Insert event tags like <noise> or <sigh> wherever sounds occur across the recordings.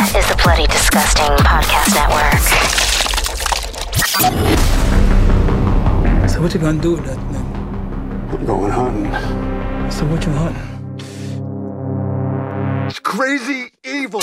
is the Bloody Disgusting Podcast Network. So what you gonna do with that thing? I'm going hunting. So what you hunting? It's crazy evil.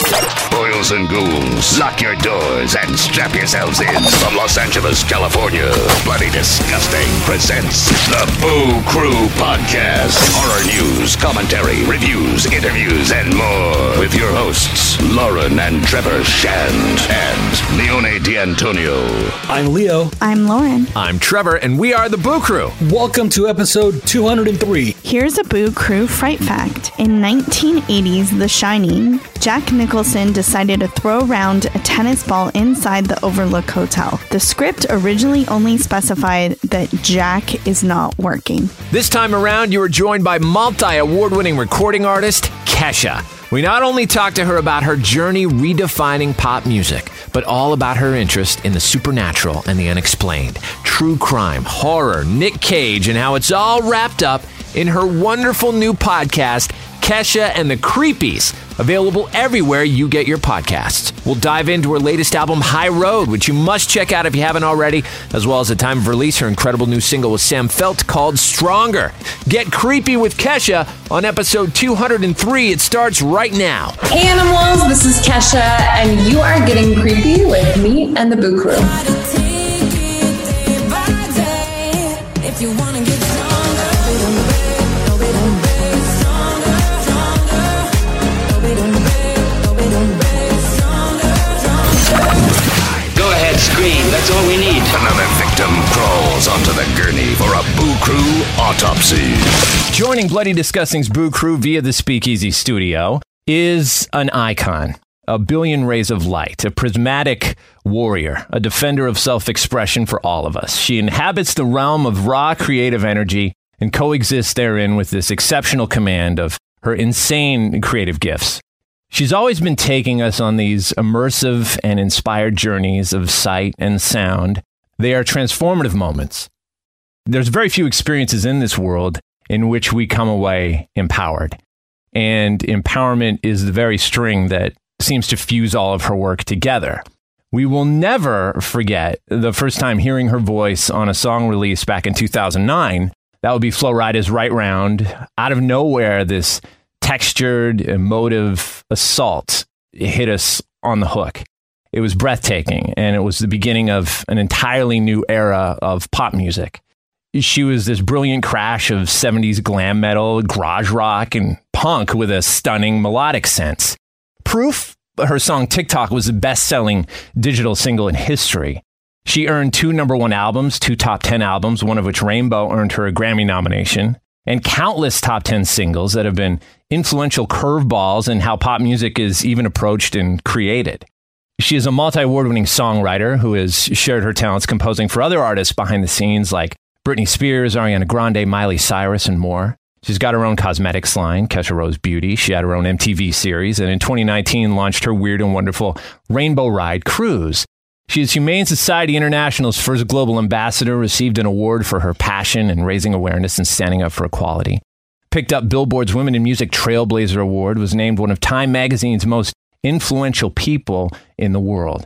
Boils and ghouls, lock your doors and strap yourselves in. From Los Angeles, California, Bloody Disgusting presents the Boo Crew Podcast. Horror news, commentary, reviews, interviews, and more. With your hosts, Lauren and Trevor Shand and Leone D'Antonio. I'm Leo. I'm Lauren. I'm Trevor, and we are the Boo Crew. Welcome to episode 203. Here's a Boo Crew fright fact. In 1980s The Shining, Jack Nicholson decided to throw around a tennis ball inside the Overlook Hotel. The script originally only specified that Jack is not working. This time around, you are joined by multi award winning recording artist Kesha. We not only talk to her about her journey redefining pop music, but all about her interest in the supernatural and the unexplained, true crime, horror, Nic Cage, and how it's all wrapped up in her wonderful new podcast, Kesha and the Creepies, available everywhere you get your podcasts. We'll dive into her latest album, High Road, which you must check out if you haven't already, as well as the time of release, her incredible new single with Sam Feldt called Stronger. Get creepy with Kesha on episode 203. It starts right now. Hey animals, this is Kesha, and you are getting creepy with me and the Boo Crew. That's all we need. Another victim crawls onto the gurney for a Boo Crew autopsy. Joining Bloody Disgusting's Boo Crew via the Speakeasy studio is an icon, a billion rays of light, a prismatic warrior, a defender of self expression for all of us. She inhabits the realm of raw creative energy and coexists therein with this exceptional command of her insane creative gifts. She's always been taking us on these immersive and inspired journeys of sight and sound. They are transformative moments. There's very few experiences in this world in which we come away empowered. And empowerment is the very string that seems to fuse all of her work together. We will never forget the first time hearing her voice on a song release back in 2009. That would be Flo Rida's Right Round. Out of nowhere, this textured, emotive assault hit us on the hook. It was breathtaking, and it was the beginning of an entirely new era of pop music. She was this brilliant crash of 70s glam metal, garage rock, and punk with a stunning melodic sense. Proof, her song TikTok was the best selling digital single in history. She earned two number one albums, two top 10 albums, one of which Rainbow earned her a Grammy nomination, and countless top 10 singles that have been influential curveballs in how pop music is even approached and created. She is a multi award winning songwriter who has shared her talents composing for other artists behind the scenes like Britney Spears, Ariana Grande, Miley Cyrus, and more. She's got her own cosmetics line, Kesha Rose Beauty. She had her own MTV series, and in 2019 launched her weird and wonderful Rainbow Ride cruise. She is Humane Society International's first global ambassador, received an award for her passion in raising awareness and standing up for equality. Picked up Billboard's Women in Music Trailblazer Award, was named one of Time Magazine's most influential people in the world.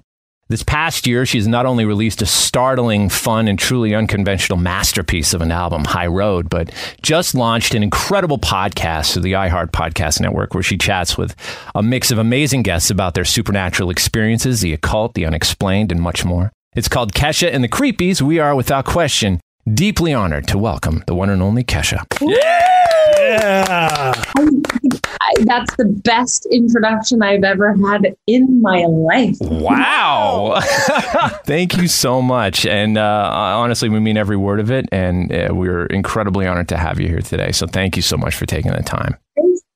This past year, she's not only released a startling, fun, and truly unconventional masterpiece of an album, High Road, but just launched an incredible podcast through the iHeart Podcast Network where she chats with a mix of amazing guests about their supernatural experiences, the occult, the unexplained, and much more. It's called Kesha and the Creepies. We are, without question, deeply honored to welcome the one and only Kesha. Yeah. I, that's the best introduction I've ever had in my life. Wow. <laughs> Thank you so much. And uh, honestly, we mean every word of it. And uh, we're incredibly honored to have you here today. So thank you so much for taking the time.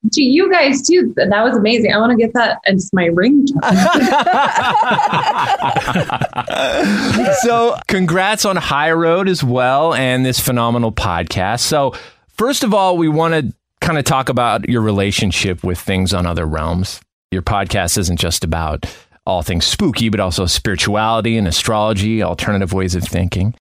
Thanks to you guys too. That was amazing. I want to get that as my ringtone. <laughs> <laughs> so, congrats on High Road as well and this phenomenal podcast. So, first of all, we want to kind of talk about your relationship with things on other realms. Your podcast isn't just about all things spooky, but also spirituality and astrology, alternative ways of thinking.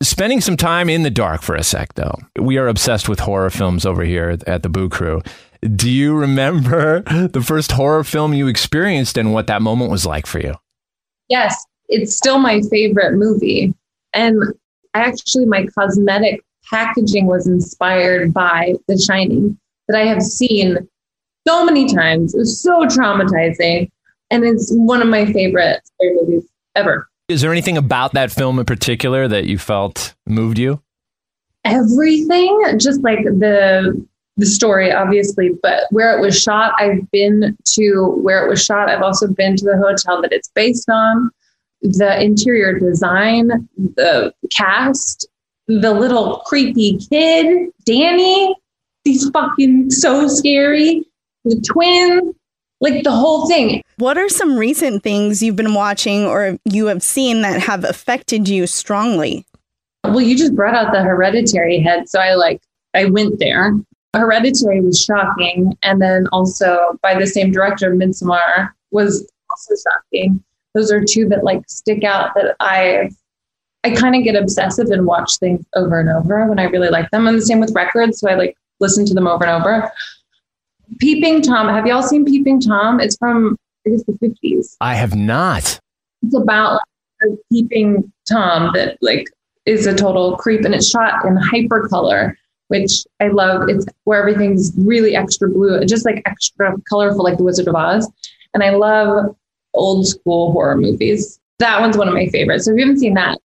Spending some time in the dark for a sec, though. We are obsessed with horror films over here at the Boo Crew. Do you remember <laughs> the first horror film you experienced and what that moment was like for you? Yes, it's still my favorite movie. And I actually, my cosmetic packaging was inspired by The Shining that I have seen so many times. It was so traumatizing. And it's one of my favorite scary movies ever. Is there anything about that film in particular that you felt moved you? Everything, just like the the story, obviously, but where it was shot, I've been to where it was shot. I've also been to the hotel that it's based on, the interior design, the cast, the little creepy kid, Danny. He's fucking so scary. The twins, like the whole thing. What are some recent things you've been watching or you have seen that have affected you strongly? Well, you just brought out the hereditary head. So I like, I went there. Hereditary was shocking. And then also by the same director, Midsommar was also shocking. Those are two that like stick out that I I kind of get obsessive and watch things over and over when I really like them. And the same with records. So I like listen to them over and over. Peeping Tom. Have y'all seen Peeping Tom? It's from I guess the 50s. I have not. It's about like, a peeping Tom that like is a total creep and it's shot in hypercolor, which I love. It's where everything's really extra blue, just like extra colorful, like the Wizard of Oz. And I love old school horror movies. That one's one of my favorites. So if you haven't seen that,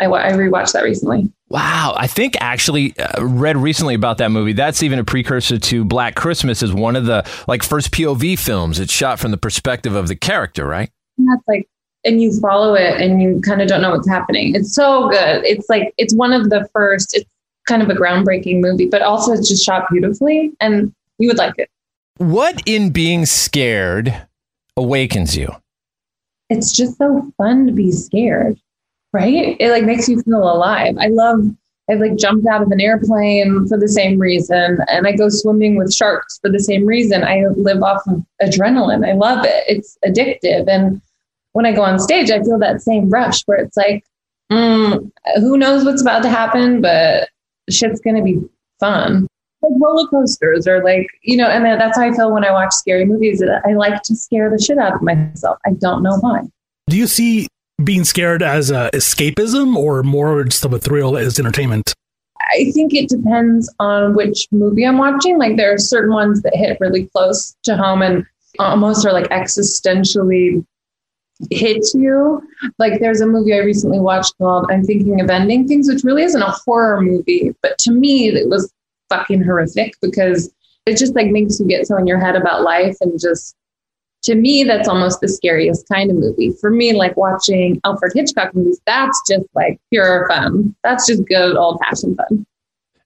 I, I rewatched that recently. Wow, I think actually uh, read recently about that movie. That's even a precursor to Black Christmas is one of the like first POV films. It's shot from the perspective of the character, right? That's like and you follow it and you kind of don't know what's happening. It's so good. It's like it's one of the first. It's kind of a groundbreaking movie, but also it's just shot beautifully and you would like it. What in being scared awakens you? It's just so fun to be scared right? It like makes you feel alive. I love I've like jumped out of an airplane for the same reason and I go swimming with sharks for the same reason. I live off of adrenaline. I love it. It's addictive and when I go on stage I feel that same rush where it's like mm, who knows what's about to happen but shit's to be fun. Like roller coasters or like, you know, and that's how I feel when I watch scary movies. I like to scare the shit out of myself. I don't know why. Do you see being scared as a escapism or more just of a thrill as entertainment? I think it depends on which movie I'm watching. Like there are certain ones that hit really close to home and almost are like existentially hit you. Like there's a movie I recently watched called I'm Thinking of Ending Things, which really isn't a horror movie, but to me it was fucking horrific because it just like makes you get so in your head about life and just to me, that's almost the scariest kind of movie. For me, like watching Alfred Hitchcock movies, that's just like pure fun. That's just good old fashioned fun.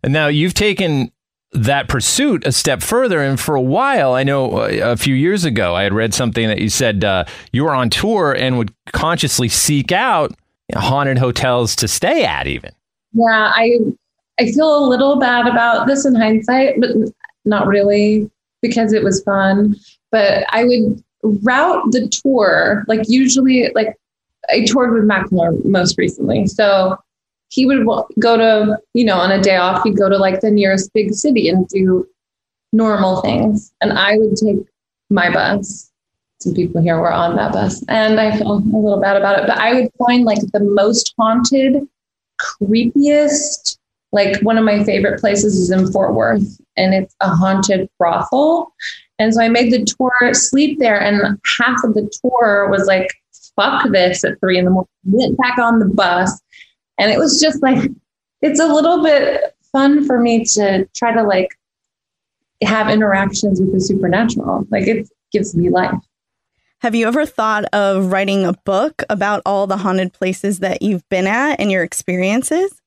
And now you've taken that pursuit a step further. And for a while, I know uh, a few years ago, I had read something that you said uh, you were on tour and would consciously seek out haunted hotels to stay at, even. Yeah, I I feel a little bad about this in hindsight, but not really because it was fun but I would route the tour like usually like I toured with Macklemore most recently, so he would go to you know on a day off he'd go to like the nearest big city and do normal things, and I would take my bus. Some people here were on that bus, and I feel a little bad about it. But I would find like the most haunted, creepiest. Like one of my favorite places is in Fort Worth, and it's a haunted brothel and so I made the tour sleep there, and half of the tour was like, fuck this at three in the morning. Went back on the bus. And it was just like, it's a little bit fun for me to try to like have interactions with the supernatural. Like it gives me life. Have you ever thought of writing a book about all the haunted places that you've been at and your experiences?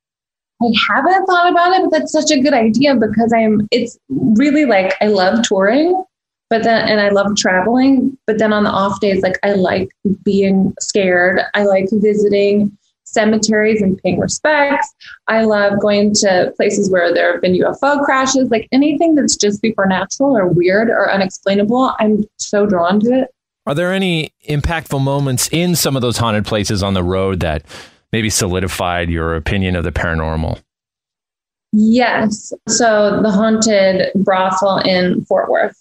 I haven't thought about it, but that's such a good idea because I'm, it's really like I love touring but then and I love traveling. But then on the off days, like I like being scared. I like visiting cemeteries and paying respects. I love going to places where there have been UFO crashes, like anything that's just supernatural or weird or unexplainable. I'm so drawn to it. Are there any impactful moments in some of those haunted places on the road that maybe solidified your opinion of the paranormal? Yes. So the haunted brothel in Fort Worth.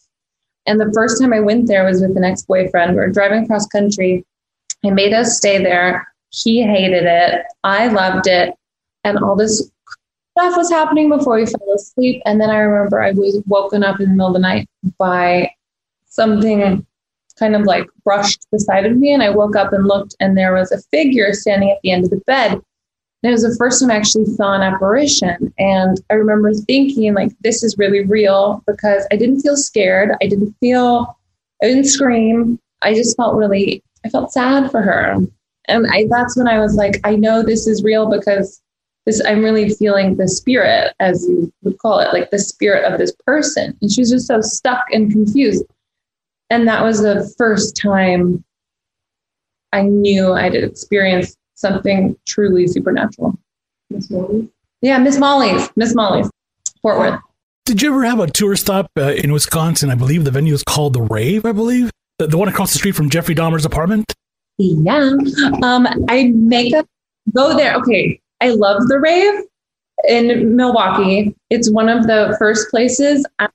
And the first time I went there was with an ex boyfriend. We were driving across country. He made us stay there. He hated it. I loved it. And all this stuff was happening before we fell asleep. And then I remember I was woken up in the middle of the night by something kind of like brushed the side of me. And I woke up and looked, and there was a figure standing at the end of the bed. And it was the first time I actually saw an apparition. And I remember thinking, like, this is really real because I didn't feel scared. I didn't feel, I didn't scream. I just felt really, I felt sad for her. And I, that's when I was like, I know this is real because this, I'm really feeling the spirit, as you would call it, like the spirit of this person. And she was just so stuck and confused. And that was the first time I knew I'd experienced something truly supernatural. Miss Molly's? Yeah, Miss Molly's. Miss Molly's. Fort Worth. Did you ever have a tour stop uh, in Wisconsin? I believe the venue is called The Rave, I believe. The, the one across the street from Jeffrey Dahmer's apartment? Yeah. Um, I make up, go there. Okay. I love The Rave in Milwaukee. It's one of the first places I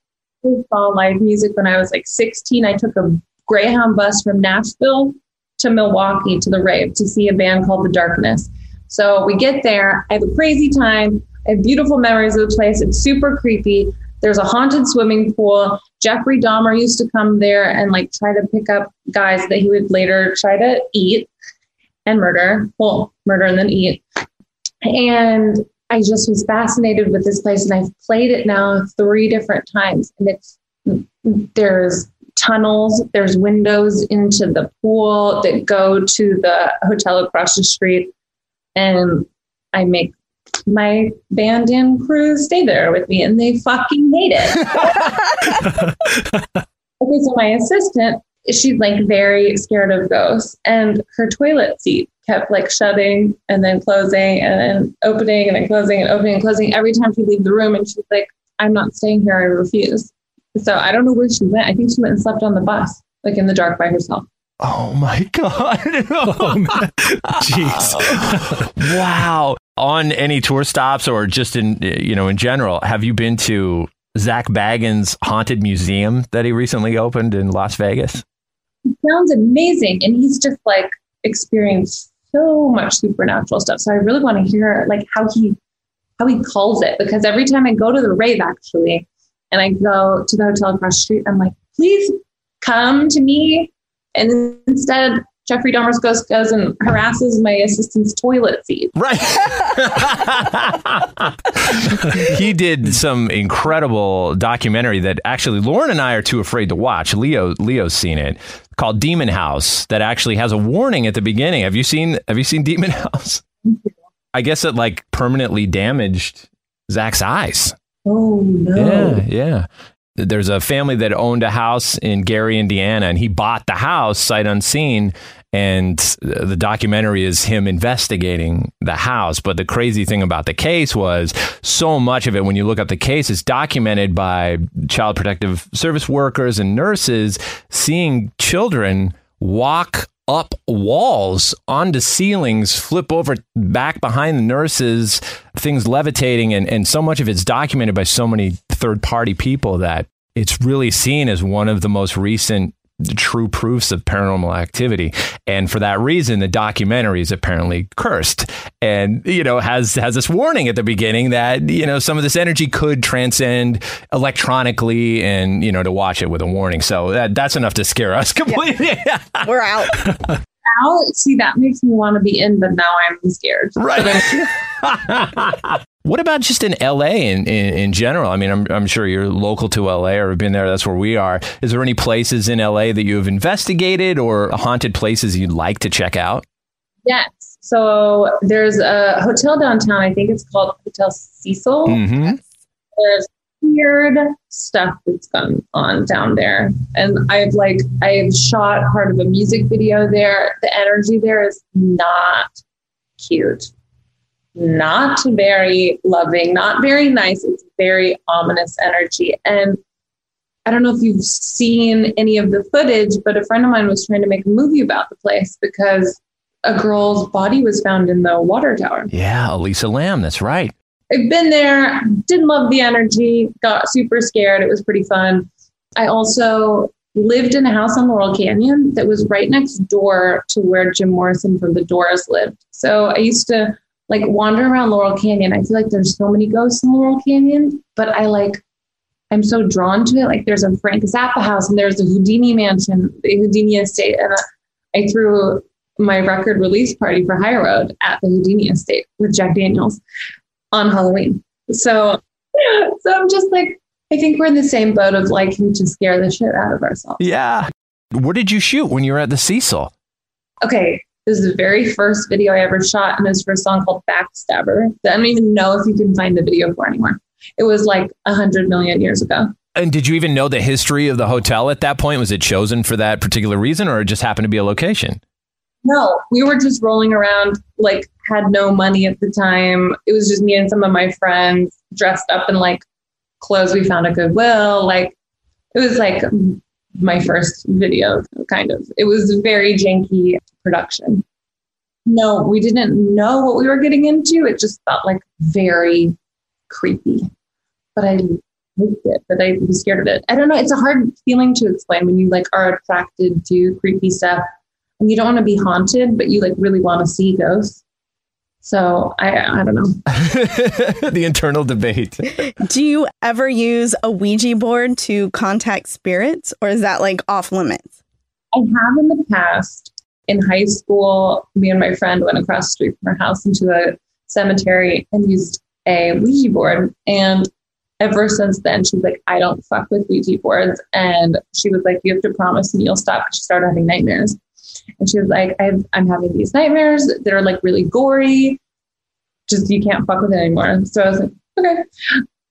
saw live music when I was like 16. I took a Greyhound bus from Nashville to Milwaukee to the rave to see a band called The Darkness. So we get there. I have a crazy time. I have beautiful memories of the place. It's super creepy. There's a haunted swimming pool. Jeffrey Dahmer used to come there and like try to pick up guys that he would later try to eat and murder. Well, murder and then eat. And I just was fascinated with this place and I've played it now three different times and it's there's tunnels, there's windows into the pool that go to the hotel across the street. And I make my band and crew stay there with me and they fucking hate it. <laughs> okay, so my assistant, she's like very scared of ghosts and her toilet seat kept like shutting and then closing and then opening and then closing and opening and closing every time she'd leave the room and she's like, I'm not staying here, I refuse. So I don't know where she went. I think she went and slept on the bus, like in the dark by herself. Oh my <laughs> God. oh, Jeez. wow. On any tour stops or just in, you know, in general, have you been to Zak Bagans' Haunted Museum that he recently opened in Las Vegas? It sounds amazing. And he's just like experienced so much supernatural stuff. So I really want to hear like how he how he calls it because every time I go to the rave actually and I go to the hotel across the street, I'm like, please come to me. And instead, Jeffrey Dahmer's ghost goes and harasses my assistant's toilet seat. Right. <laughs> he did some incredible documentary that actually Lauren and I are too afraid to watch. Leo Leo's seen it called Demon House that actually has a warning at the beginning. Have you seen have you seen Demon <laughs> House? I guess it like permanently damaged Zak's eyes. Oh no. Yeah, yeah. There's a family that owned a house in Gary, Indiana, and he bought the house sight unseen. And the documentary is him investigating the house. But the crazy thing about the case was so much of it, when you look up the case, is documented by child protective service workers and nurses seeing children walk up walls onto ceilings, flip over back behind the nurses, things levitating, and, and so much of it's documented by so many third party people that it's really seen as one of the most recent true proofs of paranormal activity and for that reason the documentary is apparently cursed and you know has has this warning at the beginning that you know some of this energy could transcend electronically and you know to watch it with a warning so that, that's enough to scare us <laughs> completely yeah. We're out. <laughs> Now, see, that makes me want to be in, but now I'm scared. Right. <laughs> what about just in LA in, in, in general? I mean, I'm, I'm sure you're local to LA or have been there. That's where we are. Is there any places in LA that you have investigated or haunted places you'd like to check out? Yes. So there's a hotel downtown. I think it's called Hotel Cecil. Mm-hmm. There's weird stuff that's gone on down there. And I've like I've shot part of a music video there. The energy there is not cute. Not very loving, not very nice. It's very ominous energy. And I don't know if you've seen any of the footage, but a friend of mine was trying to make a movie about the place because a girl's body was found in the water tower. Yeah, Elisa Lam. That's right. I've been there, didn't love the energy, got super scared. It was pretty fun. I also lived in a house on Laurel Canyon that was right next door to where Jim Morrison from the Doors lived. So I used to like wander around Laurel Canyon. I feel like there's so many ghosts in Laurel Canyon, but I like I'm so drawn to it. Like there's a Frank Zappa house and there's the Houdini mansion, the Houdini estate. And I threw my record release party for High Road at the Houdini estate with Jack Daniels on Halloween. So, <laughs> so I'm just like, I think we're in the same boat of liking to scare the shit out of ourselves. Yeah. Where did you shoot when you were at the Cecil? Okay. This is the very first video I ever shot, and it was for a song called Backstabber. I don't even know if you can find the video for anymore. It was like a hundred million years ago. And did you even know the history of the hotel at that point? Was it chosen for that particular reason or it just happened to be a location? No, we were just rolling around, like, had no money at the time. It was just me and some of my friends dressed up in like clothes we found at Goodwill. Like, it was like my first video, kind of. It was very janky production. No, we didn't know what we were getting into. It just felt like very creepy. But I liked it, but I was scared of it. I don't know. It's a hard feeling to explain when you like are attracted to creepy stuff and you don't want to be haunted, but you like really want to see ghosts. So I I don't know. <laughs> the internal debate. <laughs> Do you ever use a Ouija board to contact spirits or is that like off limits? I have in the past. In high school, me and my friend went across the street from our house into a cemetery and used a Ouija board. And ever since then, she's like, I don't fuck with Ouija boards. And she was like, You have to promise me you'll stop. She started having nightmares. And she was like, i am having these nightmares that are like really gory. Just you can't fuck with it anymore. So I was like, okay.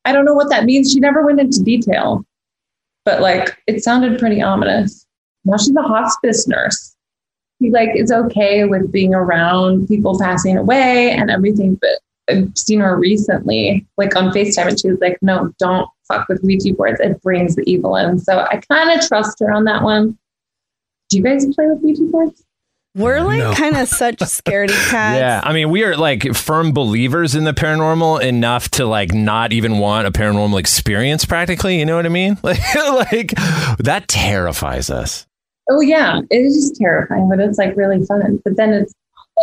I don't know what that means. She never went into detail, but like it sounded pretty ominous. Now she's a hospice nurse. She like is okay with being around people passing away and everything, but I've seen her recently, like on FaceTime, and she was like, no, don't fuck with Ouija boards. It brings the evil in. So I kind of trust her on that one. Do you guys play with Ouija boards? We're like no. kind of such <laughs> scaredy cats. Yeah, I mean, we are like firm believers in the paranormal enough to like not even want a paranormal experience. Practically, you know what I mean? <laughs> Like, like that terrifies us. Oh yeah, it is just terrifying, but it's like really fun. But then it's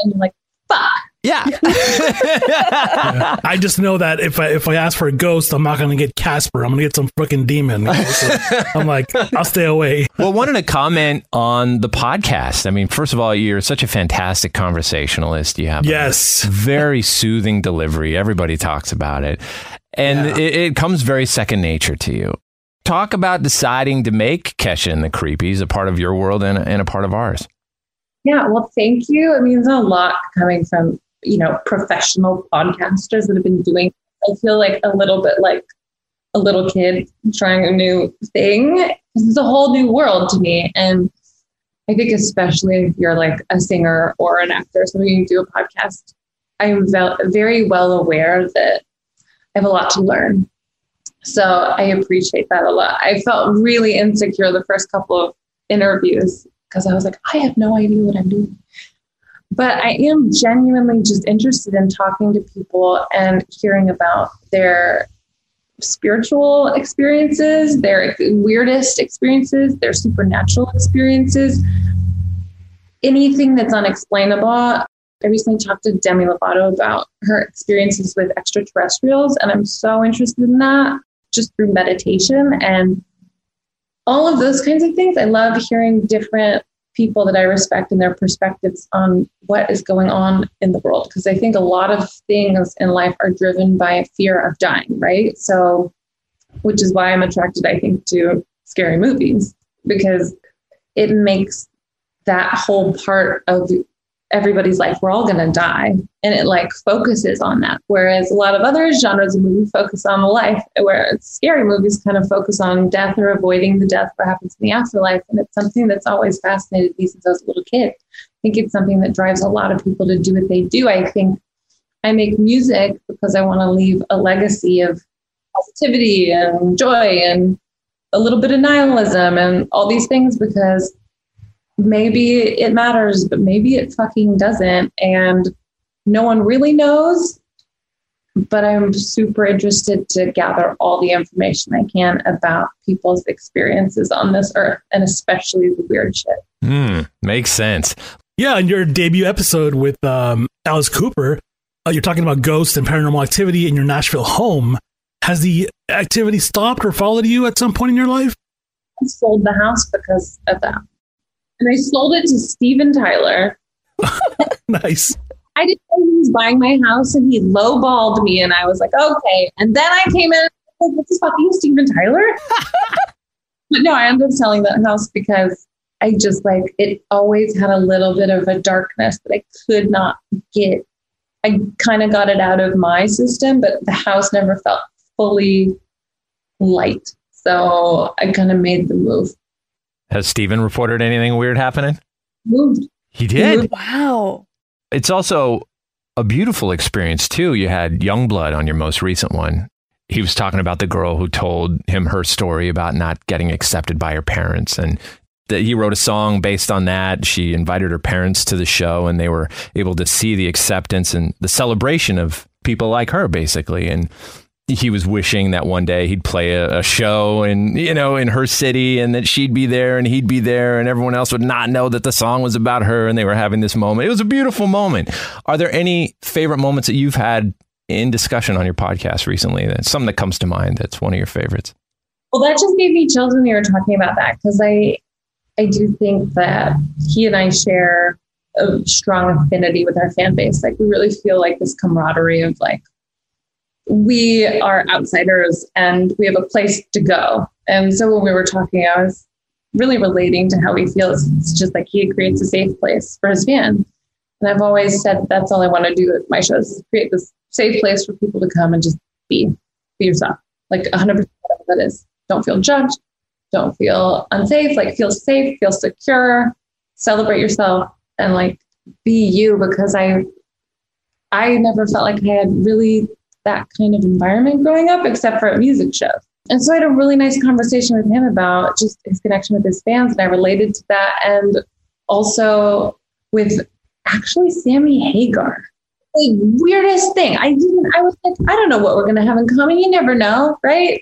then like fuck. Yeah. yeah. <laughs> I just know that if I if I ask for a ghost, I'm not gonna get Casper. I'm gonna get some freaking demon. So <laughs> I'm like, I'll stay away. well, wanted to comment on the podcast. I mean, first of all, you're such a fantastic conversationalist. You have yes, very soothing delivery. Everybody talks about it, and yeah. it, it comes very second nature to you. Talk about deciding to make Kesha and the Creepies a part of your world and, and a part of ours. Yeah, well, thank you. It means a lot coming from you know, professional podcasters that have been doing. I feel like a little bit like a little kid trying a new thing. This is a whole new world to me. And I think especially if you're like a singer or an actor, so you do a podcast, I'm very well aware that I have a lot to learn. So I appreciate that a lot. I felt really insecure the first couple of interviews because I was like, I have no idea what I'm doing. But I am genuinely just interested in talking to people and hearing about their spiritual experiences, their weirdest experiences, their supernatural experiences, anything that's unexplainable. I recently talked to Demi Lovato about her experiences with extraterrestrials, and I'm so interested in that just through meditation and all of those kinds of things. I love hearing different people that I respect and their perspectives on what is going on in the world. Because I think a lot of things in life are driven by a fear of dying, right? So, which is why I'm attracted, I think, to scary movies because it makes that whole part of everybody's like, We're all to die. And it like focuses on that. Whereas a lot of other genres of movies focus on the life, where scary movies kind of focus on death or avoiding the death, that happens in the afterlife. And it's something that's always fascinated me since I was a little kid. I think it's something that drives a lot of people to do what they do. I think I make music because I want to leave a legacy of positivity and joy and a little bit of nihilism and all these things because maybe it matters, but maybe it fucking doesn't. And no one really knows. but I'm super interested to gather all the information I can about people's experiences on this earth and especially the weird shit. Hmm, makes sense. Yeah, in your debut episode with um, Alice Cooper, uh, you're talking about ghosts and paranormal activity in your Nashville home. Has the activity stopped or followed you at some point in your life? I sold the house because of that. And I sold it to Steven Tyler. <laughs> nice. I didn't know he was buying my house and he lowballed me and I was like, okay. And then I came in like, this is fucking Steven Tyler. <laughs> but no, I ended up selling that house because I just like it always had a little bit of a darkness that I could not get. I kind of got it out of my system, but the house never felt fully light. So I kind of made the move. Has Steven reported anything weird happening? Moved. He did. Wow. It's also a beautiful experience too. You had YUNGBLUD on your most recent one. He was talking about the girl who told him her story about not getting accepted by her parents and that he wrote a song based on that. She invited her parents to the show and they were able to see the acceptance and the celebration of people like her basically and he was wishing that one day he'd play a, a, show and you know in her city and that she'd be there and he'd be there and everyone else would not know that the song was about her and they were having this moment. It was a beautiful moment. Are there any favorite moments that you've had in discussion on your podcast recently? That's something that comes to mind that's one of your favorites. Well that just gave me chills when you were talking about that because i i do think that he and i share a strong affinity with our fan base. Like we really feel like this camaraderie of like we are outsiders and we have a place to go. And so when we were talking, I was really relating to how he feels. It's just like he creates a safe place for his fans. And I've always said that's all I want to do with my shows create this safe place for people to come and just be, be yourself. Like 100% of that is don't feel judged, don't feel unsafe, like feel safe, feel secure, celebrate yourself and like be you because I I never felt like I had really that kind of environment growing up, except for at music shows. And so I had a really nice conversation with him about just his connection with his fans, and I related to that. And also with actually Sammy Hagar. The weirdest thing. I didn't, I was like, I don't know what we're to have in common. You never know, right?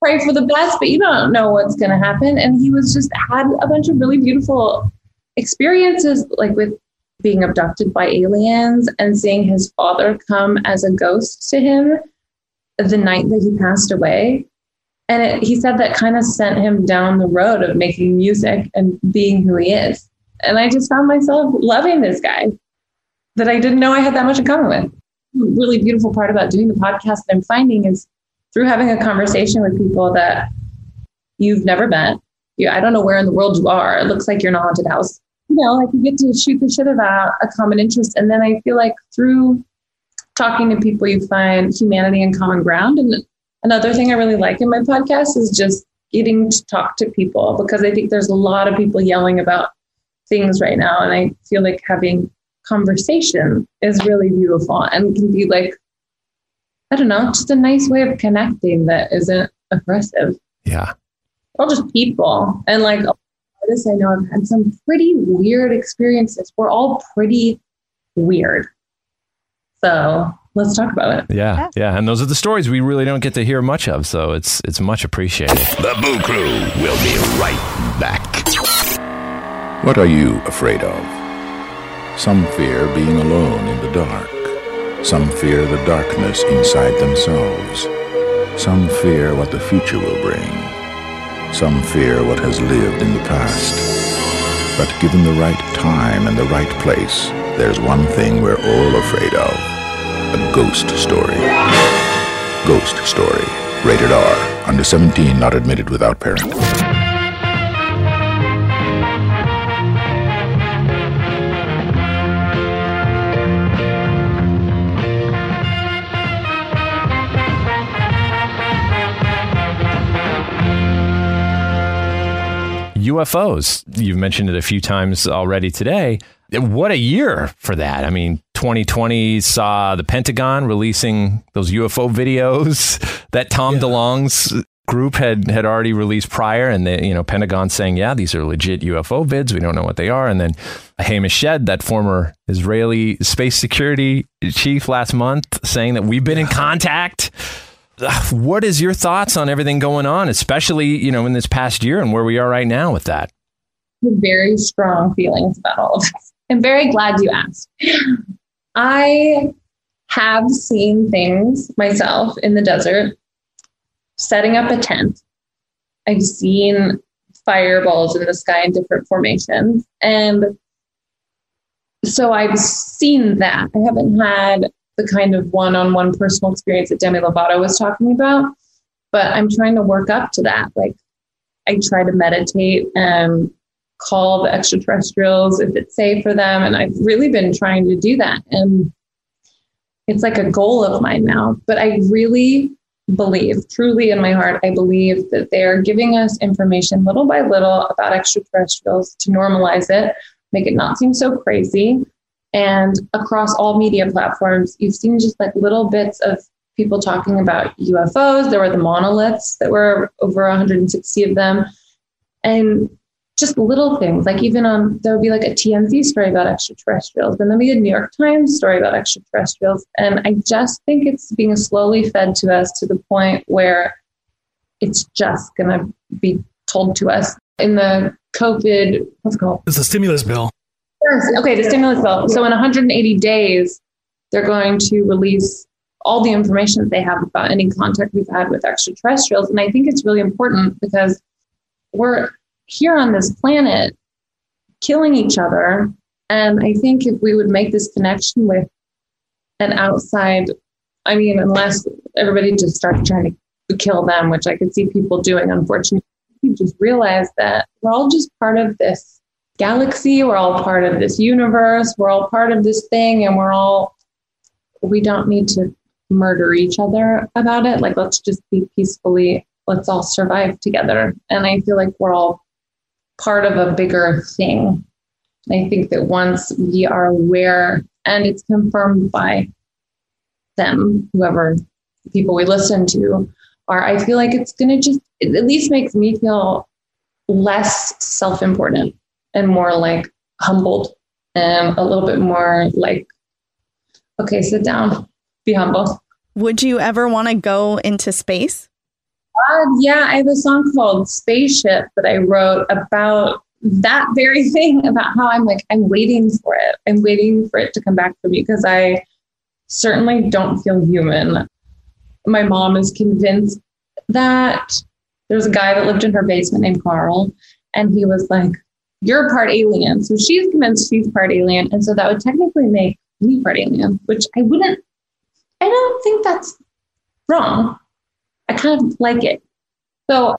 Pray for the best, but you don't know what's to happen. And he was just had a bunch of really beautiful experiences, like with being abducted by aliens and seeing his father come as a ghost to him the night that he passed away. And it, he said that kind of sent him down the road of making music and being who he is. And I just found myself loving this guy that I didn't know I had that much in common with. The really beautiful part about doing the podcast that I'm finding is through having a conversation with people that you've never met. You, I don't know where in the world you are. It looks like you're in a haunted house know, like you get to shoot the shit about a common interest. And then I feel like through talking to people, you find humanity and common ground. And another thing I really like in my podcast is just getting to talk to people because I think there's a lot of people yelling about things right now. And I feel like having conversation is really beautiful and can be like, I don't know, just a nice way of connecting that isn't aggressive. Yeah. Or just people. And like artists I know I've had some pretty weird experiences. We're all pretty weird. So let's talk about it. Yeah, yeah, and those are the stories we really don't get to hear much of, so it's it's much appreciated. The Boo Crew will be right back. What are you afraid of? Some fear being alone in the dark. Some fear the darkness inside themselves. Some fear what the future will bring. Some fear what has lived in the past. But given the right time and the right place, there's one thing we're all afraid of. A ghost story. Ghost Story. Rated R. Under 17, not admitted without parent. UFOs. You've mentioned it a few times already today. What a year for that. I mean, 2020 saw the Pentagon releasing those UFO videos <laughs> that Tom Yeah. DeLonge's group had had already released prior, and the you know Pentagon saying, yeah, these are legit UFO vids. We don't know what they are, and then Haim Eshed, that former Israeli space security chief, last month saying that we've been in <laughs> contact. <sighs> What is your thoughts on everything going on, especially you know in this past year and where we are right now with that? Very strong feelings about all of this. I'm very glad you asked. I have seen things myself in the desert, setting up a tent. I've seen fireballs in the sky in different formations. And so I've seen that. I haven't had the kind of one on one personal experience that Demi Lovato was talking about, but I'm trying to work up to that. Like, I try to meditate and call the extraterrestrials if it's safe for them. And I've really been trying to do that. And it's like a goal of mine now. But I really believe, truly in my heart, I believe that they are giving us information little by little about extraterrestrials to normalize it, make it not seem so crazy. And across all media platforms, you've seen just like little bits of people talking about UFOs. There were the monoliths that were over 160 of them. And just little things like even on there would be like a TMZ story about extraterrestrials, and then we had New York Times story about extraterrestrials, and I just think it's being slowly fed to us to the point where it's just to be told to us in the COVID. What's it called? It's a stimulus bill. Okay, the stimulus bill. So in 180 days, they're going to release all the information that they have about any contact we've had with extraterrestrials, and I think it's really important because we're here on this planet killing each other. And I think if we would make this connection with an outside, I mean, unless everybody just starts trying to kill them, which I could see people doing, unfortunately, we just realize that we're all just part of this galaxy, we're all part of this universe, we're all part of this thing, and we're all, we don't need to murder each other about it. Like, let's just be peacefully, let's all survive together. And I feel like we're all part of a bigger thing. I think that once we are aware and it's confirmed by them, whoever people we listen to are, I feel like it's going to just, it at least makes me feel less self important and more like humbled and a little bit more like, okay, sit down, be humble. Would you ever want to go into space? Uh, yeah, I have a song called Spaceship that I wrote about that very <laughs> thing about how I'm like, I'm waiting for it. I'm waiting for it to come back for me because I certainly don't feel human. My mom is convinced that there's a guy that lived in her basement named Carl, and he was like, You're part alien. So she's convinced she's part alien. And so that would technically make me part alien, which I wouldn't, I don't think that's wrong. I kind of like it. So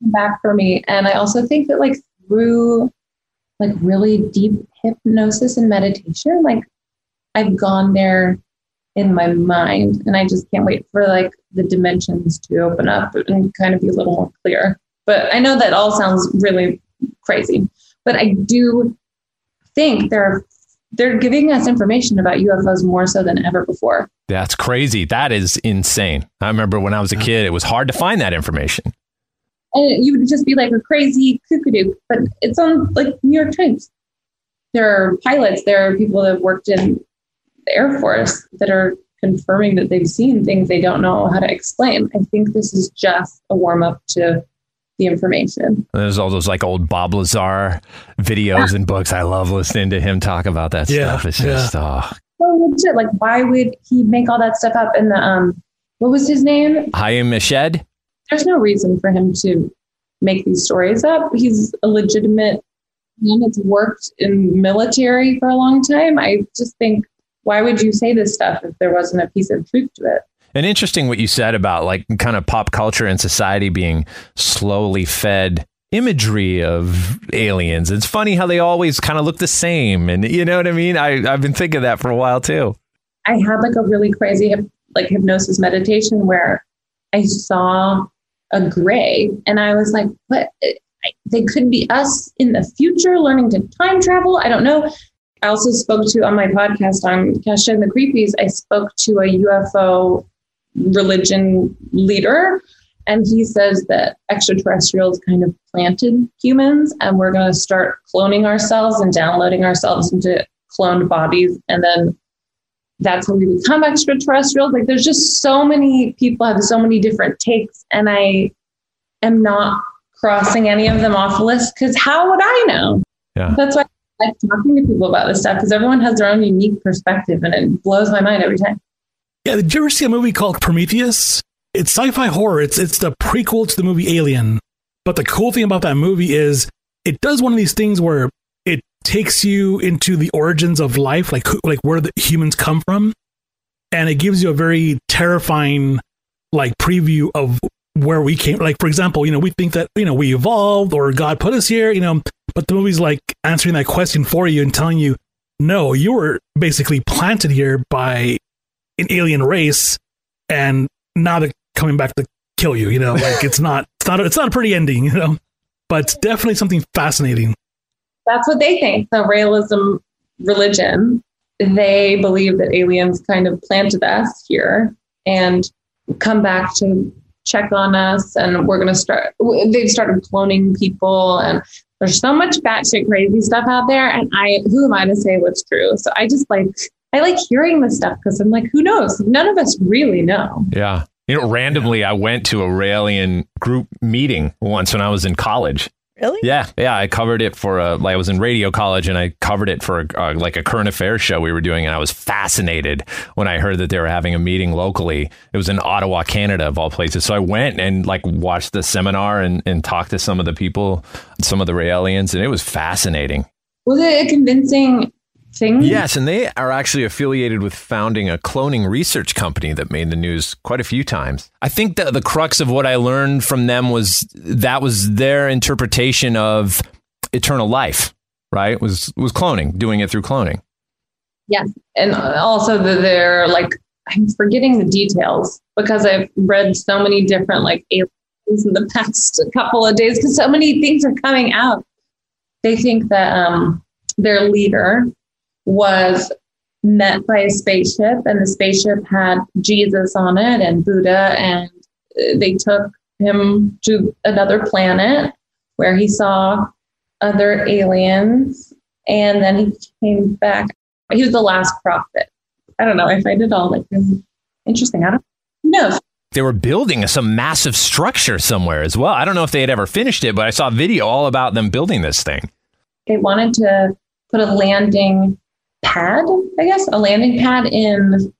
back for me. And I also think that like through like really deep hypnosis and meditation, like I've gone there in my mind and I just can't wait for like the dimensions to open up and kind of be a little more clear. But I know that all sounds really crazy, but I do think they're they're giving us information about UFOs more so than ever before. That's crazy. That is insane. I remember when I was a kid, it was hard to find that information. And you would just be like a crazy kookadoo, but it's on like New York Times. There are pilots, there are people that have worked in the Air Force that are confirming that they've seen things they don't know how to explain. I think this is just a warm up to the information. There's all those like old Bob Lazar videos yeah. and books. I love listening to him talk about that yeah, stuff. It's just yeah. oh. So legit. Like, why would he make all that stuff up? And the um, what was his name? Haim Eshed. There's no reason for him to make these stories up. He's a legitimate man that's worked in military for a long time. I just think, why would you say this stuff if there wasn't a piece of truth to it? And interesting what you said about like kind of pop culture and society being slowly fed imagery of aliens. It's funny how they always kind of look the same. And you know what I mean? I, I've been thinking of that for a while too. I had like a really crazy like hypnosis meditation where I saw a gray and I was like, what? They could be us in the future learning to time travel. I don't know. I also spoke to on my podcast on Kesha and the Creepies, I spoke to a UFO religion leader And he says that extraterrestrials kind of planted humans, and we're going to start cloning ourselves and downloading ourselves into cloned bodies. And then that's how we become extraterrestrials. Like, there's just so many people have so many different takes, and I am not crossing any of them off the list because how would I know? Yeah. That's why I like talking to people about this stuff because everyone has their own unique perspective, and it blows my mind every time. Yeah, did you ever see a movie called Prometheus? It's sci-fi horror. It's it's the prequel to the movie Alien. But the cool thing about that movie is it does one of these things where it takes you into the origins of life, like like where the humans come from, and it gives you a very terrifying like preview of where we came. Like for example, you know, we think that you know we evolved or God put us here, you know, but the movie's like answering that question for you and telling you, no, you were basically planted here by an alien race, and now they're coming back to kill you. You know, <laughs> like it's not it's not it's not a pretty ending. You know, but it's definitely something fascinating. That's what they think. The Raelism religion, they believe that aliens kind of planted us here and come back to check on us, and we're going to start. They've started cloning people, and there's so much batshit crazy stuff out there. And I, who am I to say what's true? So I just like I like hearing this stuff because I'm like, who knows? None of us really know. Yeah. You know, randomly, I went to a Raelian group meeting once when I was in college. Really? Yeah, yeah. I covered it for a. Like I was in radio college, and I covered it for a, uh, like a current affairs show we were doing, and I was fascinated when I heard that they were having a meeting locally. It was in Ottawa, Canada, of all places. So I went and like watched the seminar and and talked to some of the people, some of the Raelians, and it was fascinating. Was it a convincing thing? Yes, and they are actually affiliated with founding a cloning research company that made the news quite a few times. I think that the crux of what I learned from them was that was their interpretation of eternal life, right? Was was cloning, doing it through cloning. Yes. And also that they're like, I'm forgetting the details because I've read so many different like aliens in the <laughs> past couple of days because so many things are coming out. They think that um, their leader was met by a spaceship, and the spaceship had Jesus on it and Buddha, and uh, they took him to another planet where he saw other aliens, and then he came back. He was the last prophet. I don't know. I find it all like really interesting. I don't who knows. They were building some massive structure somewhere as well. I don't know if they had ever finished it, but I saw a video all about them building this thing. They wanted to put a landing pad, I guess, a landing pad in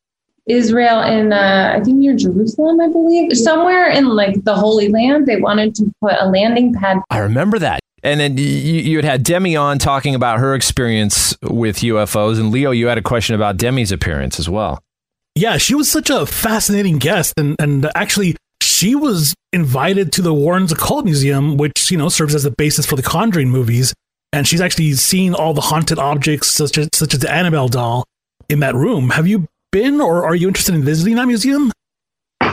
Israel in uh, I think near Jerusalem, I believe, somewhere in like the Holy Land. They wanted to put a landing pad. I remember that. And then you, you had had Demi on talking about her experience with UFOs, and Leo, you had a question about Demi's appearance as well. Yeah, she was such a fascinating guest, and and actually, she was invited to the Warren's Occult Museum, which you know serves as the basis for the Conjuring movies. And she's actually seen all the haunted objects, such as such as the Annabelle doll, in that room. Have you been, or are you interested in visiting that museum?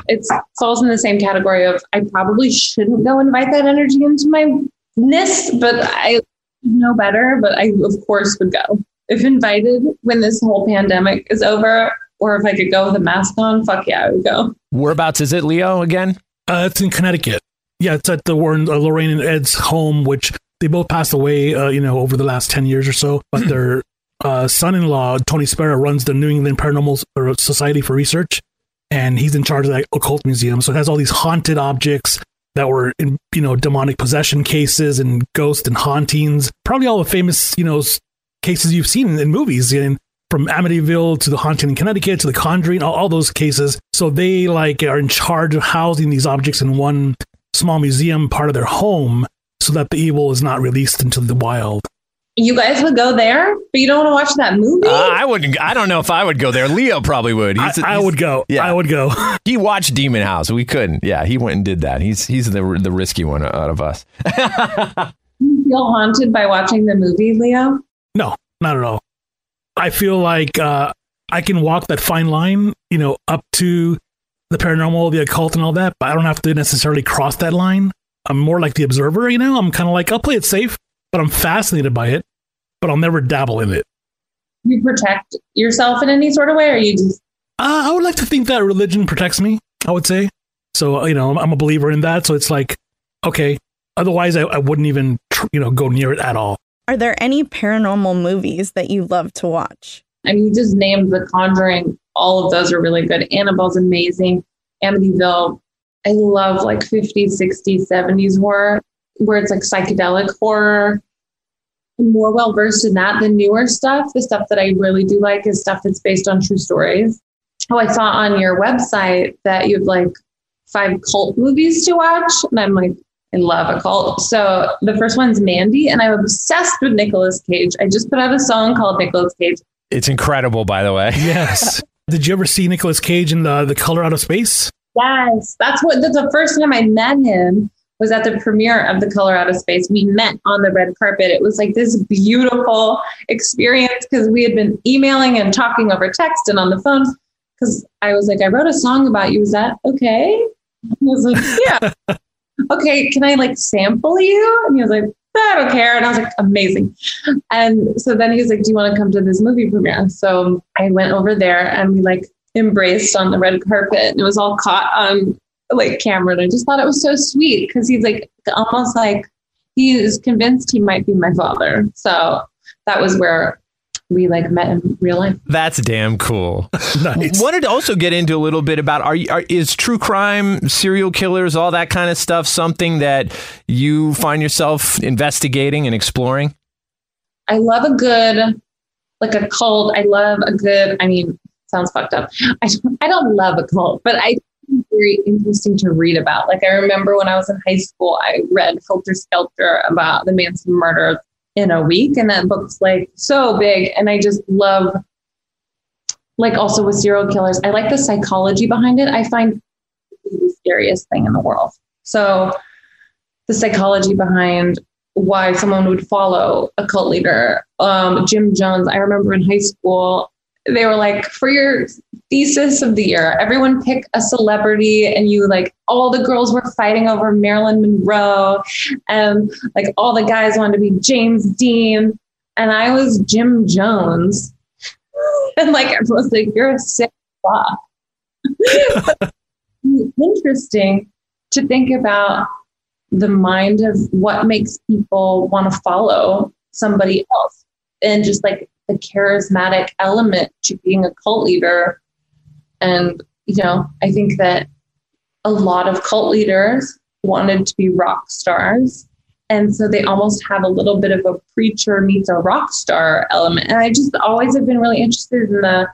It falls in the same category of I probably shouldn't go invite that energy into my ness, but I know better. But I, of course, would go if invited when this whole pandemic is over, or if I could go with a mask on. Fuck yeah, I would go. Whereabouts is it, Leo? Again? Uh, it's in Connecticut. Yeah, it's at the Warren, uh, Lorraine and Ed's home, which they both passed away, uh, you know, over the last 10 years or so. But their uh, son-in-law, Tony Spera, runs the New England Paranormal Society for Research, and he's in charge of that occult museum. So it has all these haunted objects that were in, you know, demonic possession cases and ghosts and hauntings. Probably all the famous, you know, cases you've seen in, in movies. And from Amityville to the haunting in Connecticut to the Conjuring, all, all those cases. So they like are in charge of housing these objects in one small museum, part of their home so that the evil is not released into the wild. You guys would go there, but you don't want to watch that movie. Uh, I wouldn't. I don't know if I would go there. Leo probably would. He's, I, I would go. Yeah, I would go. <laughs> he watched Demon House. We couldn't. Yeah, he went and did that. He's he's the the risky one out of us. <laughs> you feel haunted by watching the movie, Leo? No, not at all. I feel like uh, I can walk that fine line, you know, up to the paranormal, the occult, and all that, but I don't have to necessarily cross that line. I'm more like the observer, you know? I'm kind of like, I'll play it safe, but I'm fascinated by it, but I'll never dabble in it. You protect yourself in any sort of way, or you just. Uh, I would like to think that religion protects me, I would say. So you know, I'm, I'm a believer in that. So it's like, okay. Otherwise, I, I wouldn't even tr- you know go near it at all. Are there any paranormal movies that you love to watch? I mean, you just named The Conjuring. All of those are really good. Annabelle's amazing. Amityville. I love like 50s, 60s, 70s horror, where it's like psychedelic horror. I'm more well versed in that than newer stuff. The stuff that I really do like is stuff that's based on true stories. Oh, I saw on your website that you have like five cult movies to watch. And I'm like, I love a cult. So the first one's Mandy, and I'm obsessed with Nicolas Cage. I just put out a song called Nicolas Cage. It's incredible, by the way. Yes. <laughs> Did you ever see Nicolas Cage in the the Color Out of Space? Yes, that's what that's the first time I met him was at the premiere of The Color Out of Space. We met on the red carpet. It was like this beautiful experience because we had been emailing and talking over text and on the phone. Because I was like, I wrote a song about you. Is that okay? I was like, <laughs> yeah. okay, can I like sample you? And he was like, I don't care. And I was like, amazing. And so then he was like, Do you want to come to this movie premiere? So I went over there and we like embraced on the red carpet and it was all caught on like camera. And I just thought it was so sweet because he's like almost like he is convinced he might be my father. So that was where we like met in real life. That's damn cool. <laughs> Nice. Wanted to also get into a little bit about are, you, are is true crime, serial killers, all that kind of stuff something that you find yourself investigating and exploring? I love a good, like a cult. I love a good, I mean, sounds fucked up. <laughs> I don't, I don't love a cult, but I think it's very interesting to read about. Like I remember when I was in high school, I read Helter Skelter about the Manson murder in a week, and that book's like so big, and I just love. Like also with serial killers, I like the psychology behind it. I find the scariest thing in the world. So the psychology behind why someone would follow a cult leader. Um, Jim Jones, I remember in high school, they were like, for your thesis of the year, everyone pick a celebrity, and you like all the girls were fighting over Marilyn Monroe, and like all the guys wanted to be James Dean, and I was Jim Jones, <laughs> and like everyone's like, you're a sick fuck. <laughs> Interesting to think about the mind of what makes people want to follow somebody else and just like the charismatic element to being a cult leader. And you know i think that a lot of cult leaders wanted to be rock stars. And so they almost have a little bit of a preacher meets a rock star element. And i just always have been really interested in the,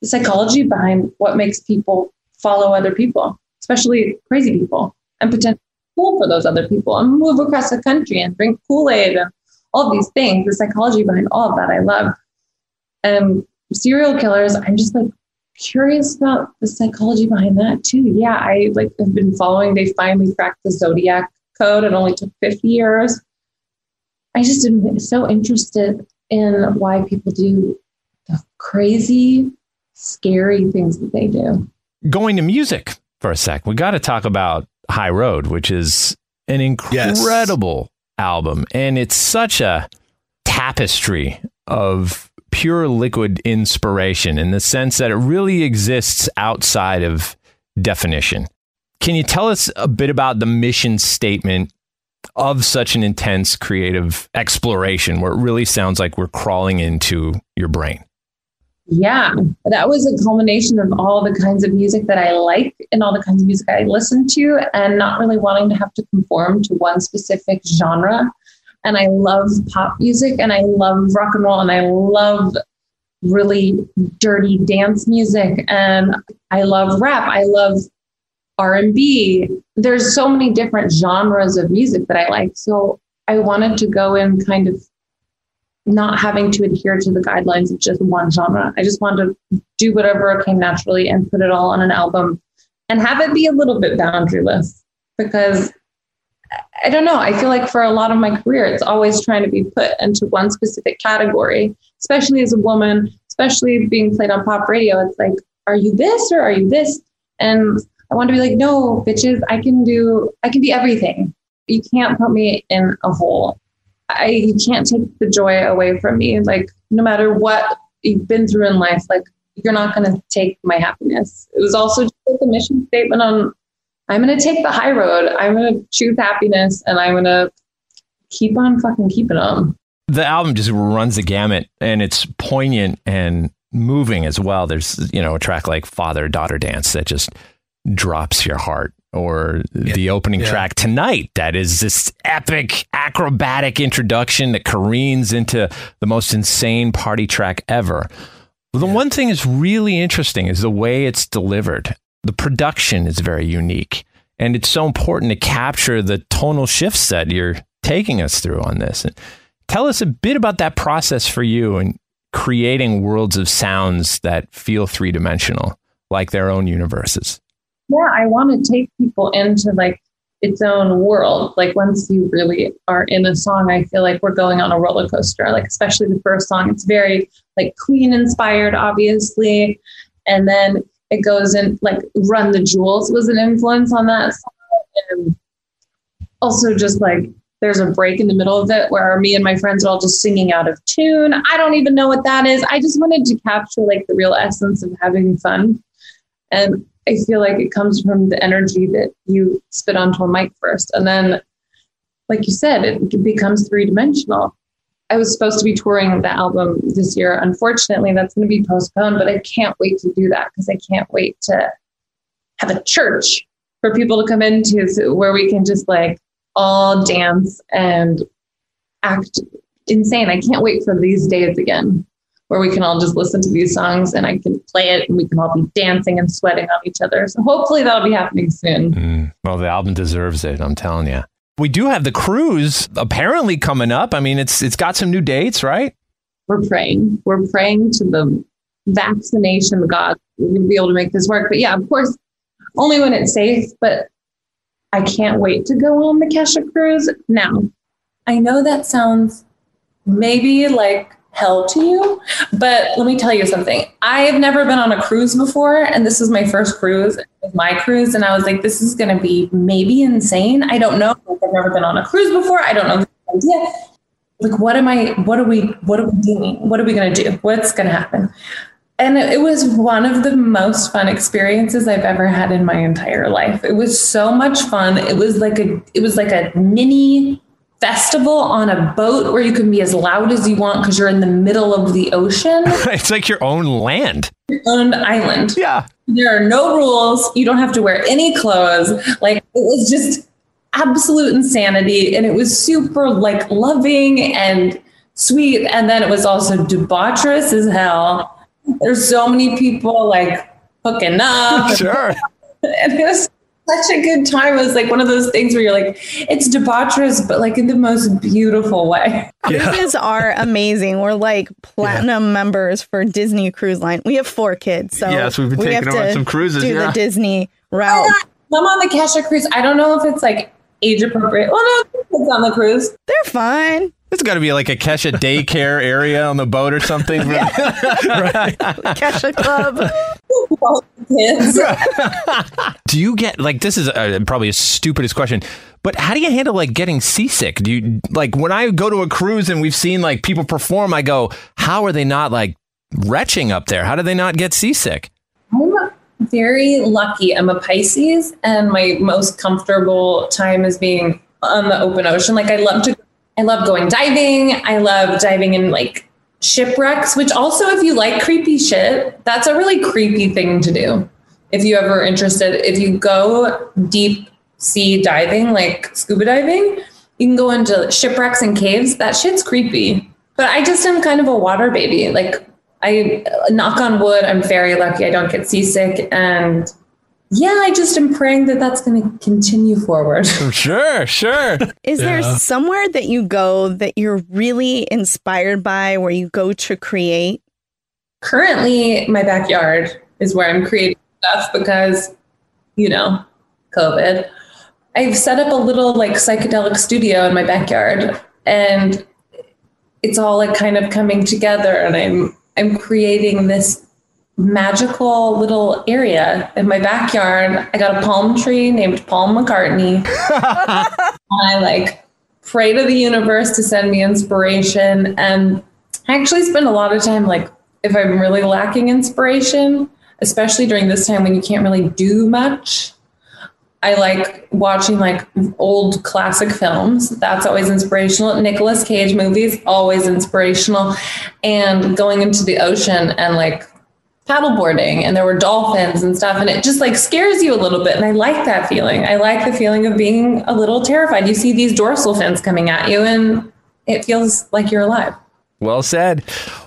the psychology behind what makes people follow other people especially crazy people and potentially cool for those other people and move across the country and drink Kool-Aid and all these things, the psychology behind all of that I love. And serial killers, I'm just like curious about the psychology behind that too. Yeah, I like have been following, they finally cracked the Zodiac code. It only took 50 years. I just am so interested in why people do the crazy, scary things that they do. Going to music for a sec, we got to talk about High Road, which is an incredible album. And it's such a tapestry of pure liquid inspiration in the sense that it really exists outside of definition. Can you tell us a bit about the mission statement of such an intense creative exploration where it really sounds like we're crawling into your brain? Yeah, that was a culmination of all the kinds of music that I like and all the kinds of music I listen to, and not really wanting to have to conform to one specific genre. And I love pop music and I love rock and roll and I love really dirty dance music and I love rap. I love R&B. There's so many different genres of music that I like. So I wanted to go in kind of not having to adhere to the guidelines of just one genre. I just wanted to do whatever came naturally and put it all on an album and have it be a little bit boundaryless because I don't know. I feel like for a lot of my career, it's always trying to be put into one specific category, especially as a woman, especially being played on pop radio. It's like, are you this or are you this? And I want to be like, no, bitches, I can do, I can be everything. You can't put me in a hole. I you can't take the joy away from me. Like no matter what you've been through in life, like you're not going to take my happiness. It was also just like a mission statement on I'm going to take the high road. I'm going to choose happiness and I'm going to keep on fucking keeping them. The album just runs the gamut and it's poignant and moving as well. There's, you know, a track like Father Daughter Dance that just drops your heart or the opening Yeah. track tonight that is this epic acrobatic introduction that careens into the most insane party track ever. The one thing that's really interesting is the way it's delivered. The production is very unique. And it's so important to capture the tonal shifts that you're taking us through on this. And tell us a bit about that process for you and creating worlds of sounds that feel three dimensional, like their own universes. Yeah, I want to take people into like its own world. Like once you really are in a song, I feel like we're going on a roller coaster. Like especially the first song, it's very like Queen inspired, obviously, and then it goes in like Run the Jewels was an influence on that and also just like there's a break in the middle of it where me and my friends are all just singing out of tune. I don't even know what that is. I just wanted to capture like the real essence of having fun. And I feel like it comes from the energy that you spit onto a mic first. And then, like you said, it becomes three dimensional. I was supposed to be touring the album this year. Unfortunately, that's going to be postponed, but I can't wait to do that because I can't wait to have a church for people to come into where we can just like all dance and act insane. I can't wait for these days again where we can all just listen to these songs and I can play it and we can all be dancing and sweating on each other. So hopefully that'll be happening soon. Mm. Well, the album deserves it, I'm telling you. We do have the cruise apparently coming up. I mean, it's it's got some new dates, right? We're praying. We're praying to the vaccination God. We're going to be able to make this work. But yeah, of course, only when it's safe. But I can't wait to go on the Kesha cruise. Now, I know that sounds maybe like hell to you, but let me tell you something. I have never been on a cruise before, and this is my first cruise. It was my cruise, and I was like, this is going to be maybe insane. I don't know. Like, I've never been on a cruise before. I don't know the idea. Like, what am I? What are we? What are we doing? What are we going to do? What's going to happen? And it was one of the most fun experiences I've ever had in my entire life. It was so much fun. It was like a it was like a mini festival on a boat where you can be as loud as you want because you're in the middle of the ocean, <laughs> it's like your own land. your own island. Yeah. There are no rules. You don't have to wear any clothes. Like it was just absolute insanity. And it was super like loving and sweet. And then it was also debaucherous as hell. There's so many people like hooking up. <laughs> Sure. <laughs> And it was such a good time. It was like one of those things where you're like, it's debaucherous, but like in the most beautiful way. <laughs> Cruises are amazing. We're like platinum members for Disney Cruise Line. We have four kids, so Yes, we've been we taking on some cruises, Do yeah. the Disney route. I'm on the Kesha cruise. I don't know if it's like age appropriate. Well, no, it's on the cruise. They're fine. It's got to be like a Kesha daycare area on the boat or something. <laughs> Kesha Club. <laughs> Do you get like this is uh probably a stupidest question, but how do you handle like getting seasick? Do you like when I go to a cruise and we've seen like people perform? I go, how are they not like retching up there? How do they not get seasick? I'm very lucky. I'm a Pisces, and my most comfortable time is being on the open ocean. Like I love to, I love going diving. I love diving in like shipwrecks. Which also, if you like creepy shit, that's a really creepy thing to do. If you ever interested, if you go deep sea diving, like scuba diving, you can go into shipwrecks and caves. That shit's creepy. But I just am kind of a water baby. Like I knock on wood, I'm very lucky I don't get seasick. And yeah, I just am praying that that's going to continue forward. <laughs> Sure, sure. Is there somewhere that you go that you're really inspired by where you go to create? Currently, my backyard is where I'm creating stuff because, you know, COVID. I've set up a little like psychedelic studio in my backyard and it's all like kind of coming together and I'm I'm creating this magical little area in my backyard. I got a palm tree named Paul McCartney. <laughs> I like pray to the universe to send me inspiration. And I actually spend a lot of time, like, if I'm really lacking inspiration, especially during this time when you can't really do much, I like watching like old classic films. That's always inspirational. Nicolas Cage movies, always inspirational. And going into the ocean and like paddleboarding and there were dolphins and stuff and it just like scares you a little bit and I like that feeling. I like the feeling of being a little terrified. You see these dorsal fins coming at you and it feels like you're alive. Well said.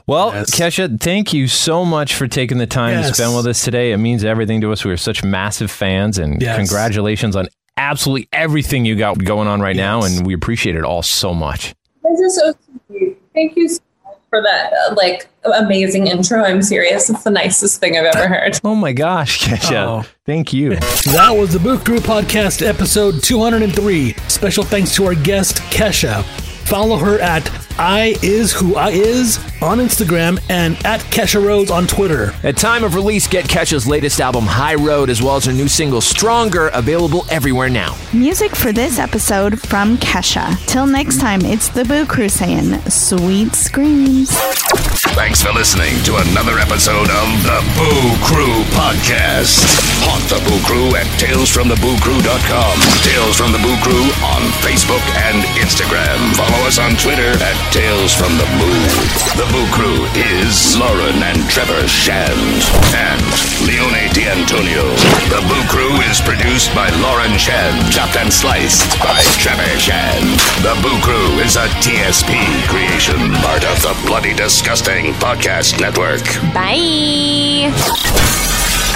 Well, Kesha, thank you so much for taking the time to spend with us today. It means everything to us. We are such massive fans, and Yes. congratulations on absolutely everything you got going on right now. And we appreciate it all so much. This is so sweet. Thank you so much for that uh, like amazing intro. I'm serious. It's the nicest thing I've ever heard. <laughs> Oh my gosh, <laughs> Kesha. Oh. Thank you. That was the Boo Crew Podcast, episode 203. Special thanks to our guest, Kesha. Follow her at I is who I is on Instagram and at Kesha Rose on Twitter. At time of release, get Kesha's latest album, High Road, as well as her new single, Stronger, available everywhere now. Music for this episode from Kesha. Till next time, it's the Boo Crew saying sweet screams. Thanks for listening to another episode of the Boo Crew Podcast. Haunt the Boo Crew at talesfromthebooCrew.com. Tales from the Boo Crew on Facebook and Instagram. Follow us on Twitter at Tales from the Boo. The Boo Crew is Lauren and Trevor Shand and Leone D'Antonio. The Boo Crew is produced by Lauren Shand, chopped and sliced by Trevor Shand. The Boo Crew is a TSP creation, part of the Bloody Disgusting Podcast Network. Bye.